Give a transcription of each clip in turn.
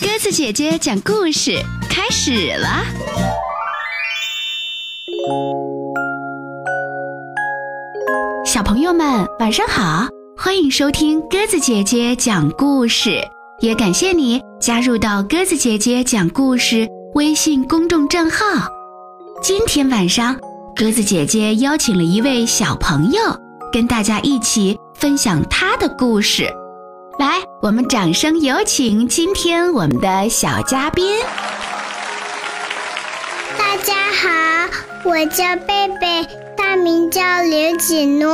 鸽子姐姐讲故事开始了。小朋友们，晚上好，欢迎收听鸽子姐姐讲故事，也感谢你加入到鸽子姐姐讲故事微信公众账号。今天晚上，鸽子姐姐邀请了一位小朋友，跟大家一起分享他的故事。来，我们掌声有请今天我们的小嘉宾。大家好，我叫贝贝，大名叫刘锦诺，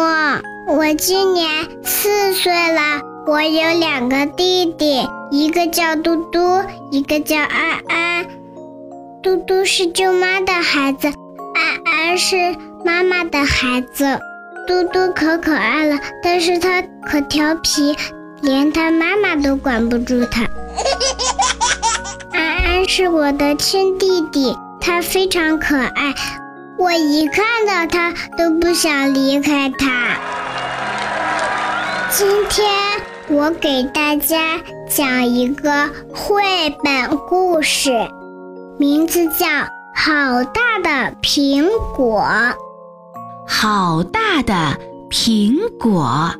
我今年四岁了。我有两个弟弟，一个叫嘟嘟，一个叫安安。嘟嘟是舅妈的孩子，安安是妈妈的孩子。嘟嘟可可爱了，但是他可调皮。连他妈妈都管不住他。安安是我的亲弟弟，他非常可爱，我一看到他都不想离开他。今天我给大家讲一个绘本故事，名字叫《好大的苹果》。好大的苹果，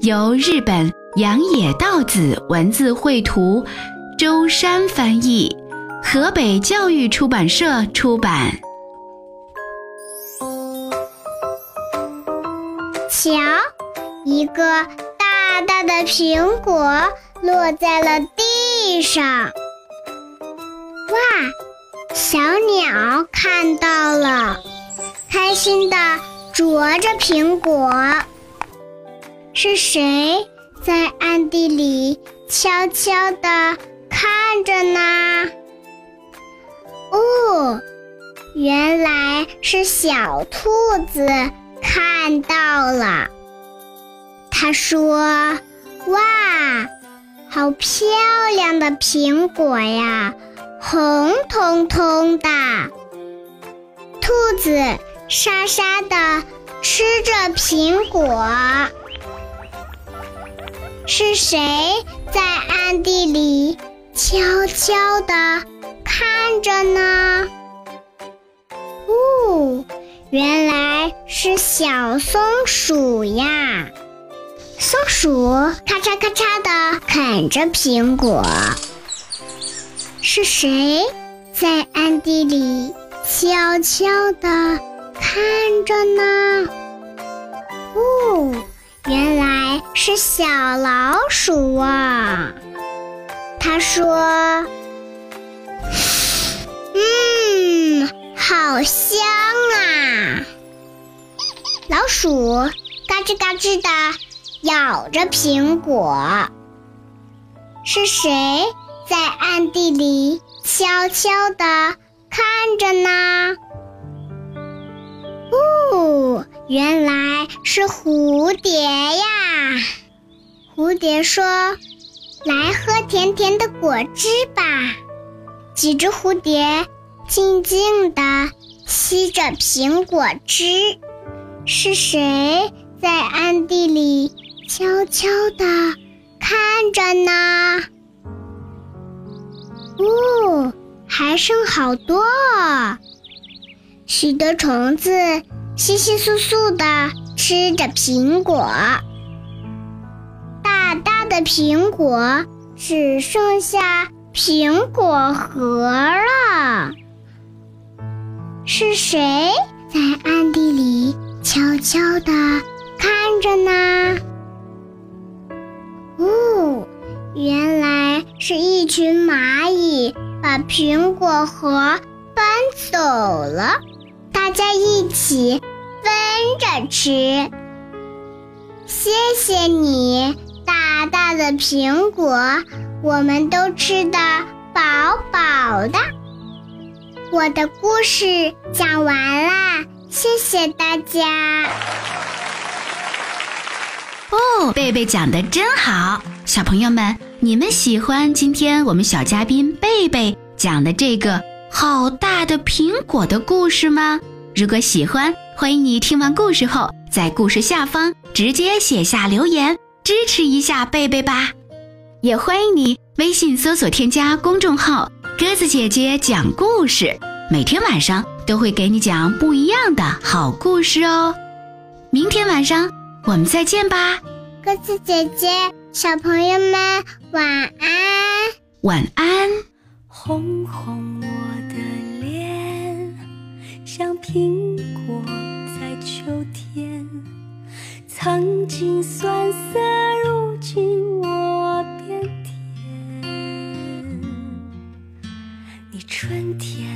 由日本。杨野道子文字绘图，周山翻译，河北教育出版社出版。瞧，一个大大的苹果落在了地上。哇，小鸟看到了，开心的啄着苹果。是谁？在暗地里悄悄地看着呢。哦，原来是小兔子看到了。他说：“哇，好漂亮的苹果呀，红彤彤的。”兔子沙沙地吃着苹果。是谁在暗地里悄悄地看着呢？哦，原来是小松鼠呀！松鼠咔嚓咔嚓地啃着苹果。是谁在暗地里悄悄地看着呢？是小老鼠啊！他说：“嗯，好香啊！”老鼠嘎吱嘎吱的咬着苹果。是谁在暗地里悄悄的看着呢？原来是蝴蝶呀！蝴蝶说：“来喝甜甜的果汁吧。”几只蝴蝶静静地吸着苹果汁。是谁在暗地里悄悄地看着呢？哦，还剩好多，许多虫子。稀稀疏疏的吃着苹果，大大的苹果只剩下苹果核了。是谁在暗地里悄悄的看着呢？哦，原来是一群蚂蚁把苹果核搬走了。在一起。分着吃，谢谢你，大大的苹果，我们都吃的饱饱的。我的故事讲完啦，谢谢大家。哦，贝贝讲的真好，小朋友们，你们喜欢今天我们小嘉宾贝贝讲的这个好大的苹果的故事吗？如果喜欢，欢迎你听完故事后，在故事下方直接写下留言，支持一下贝贝吧。也欢迎你微信搜索添加公众号“鸽子姐姐讲故事”，每天晚上都会给你讲不一样的好故事哦。明天晚上我们再见吧，鸽子姐姐，小朋友们晚安，晚安。红红我像苹果在秋天，曾经酸涩，如今我变甜。你春天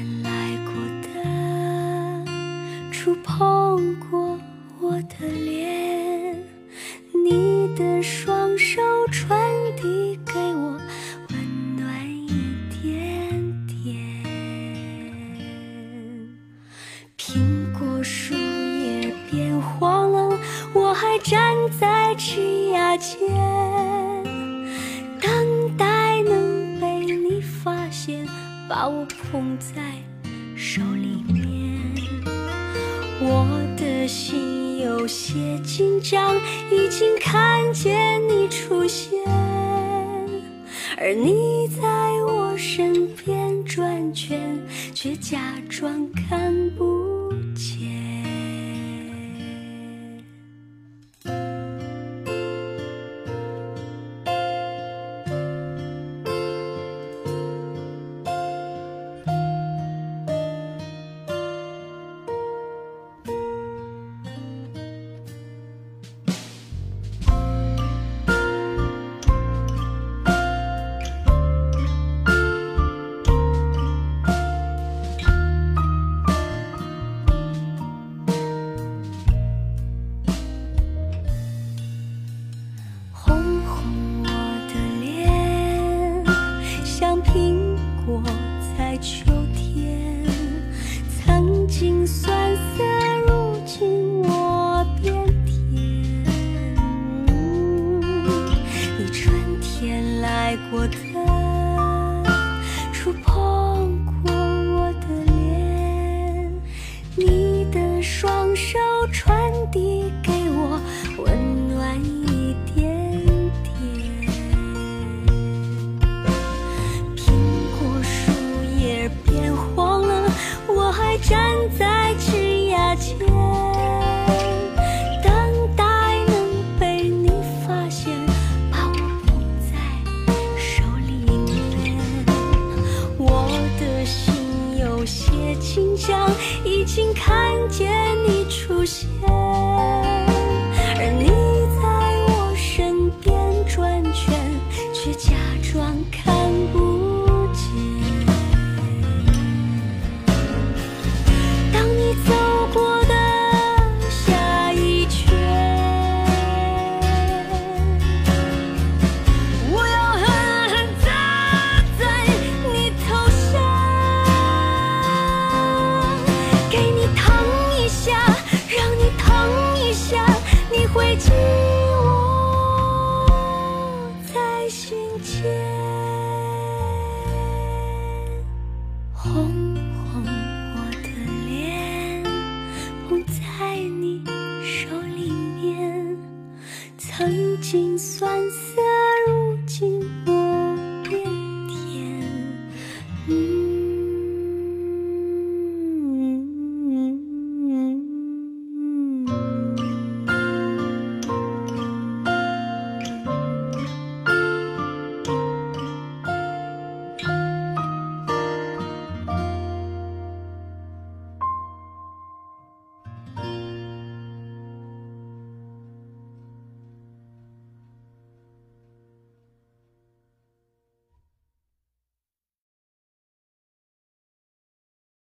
在枝桠间，等待能被你发现，把我捧在手里面。我的心有些紧张，已经看见你出现，而你在我身边转圈，却假装看不现，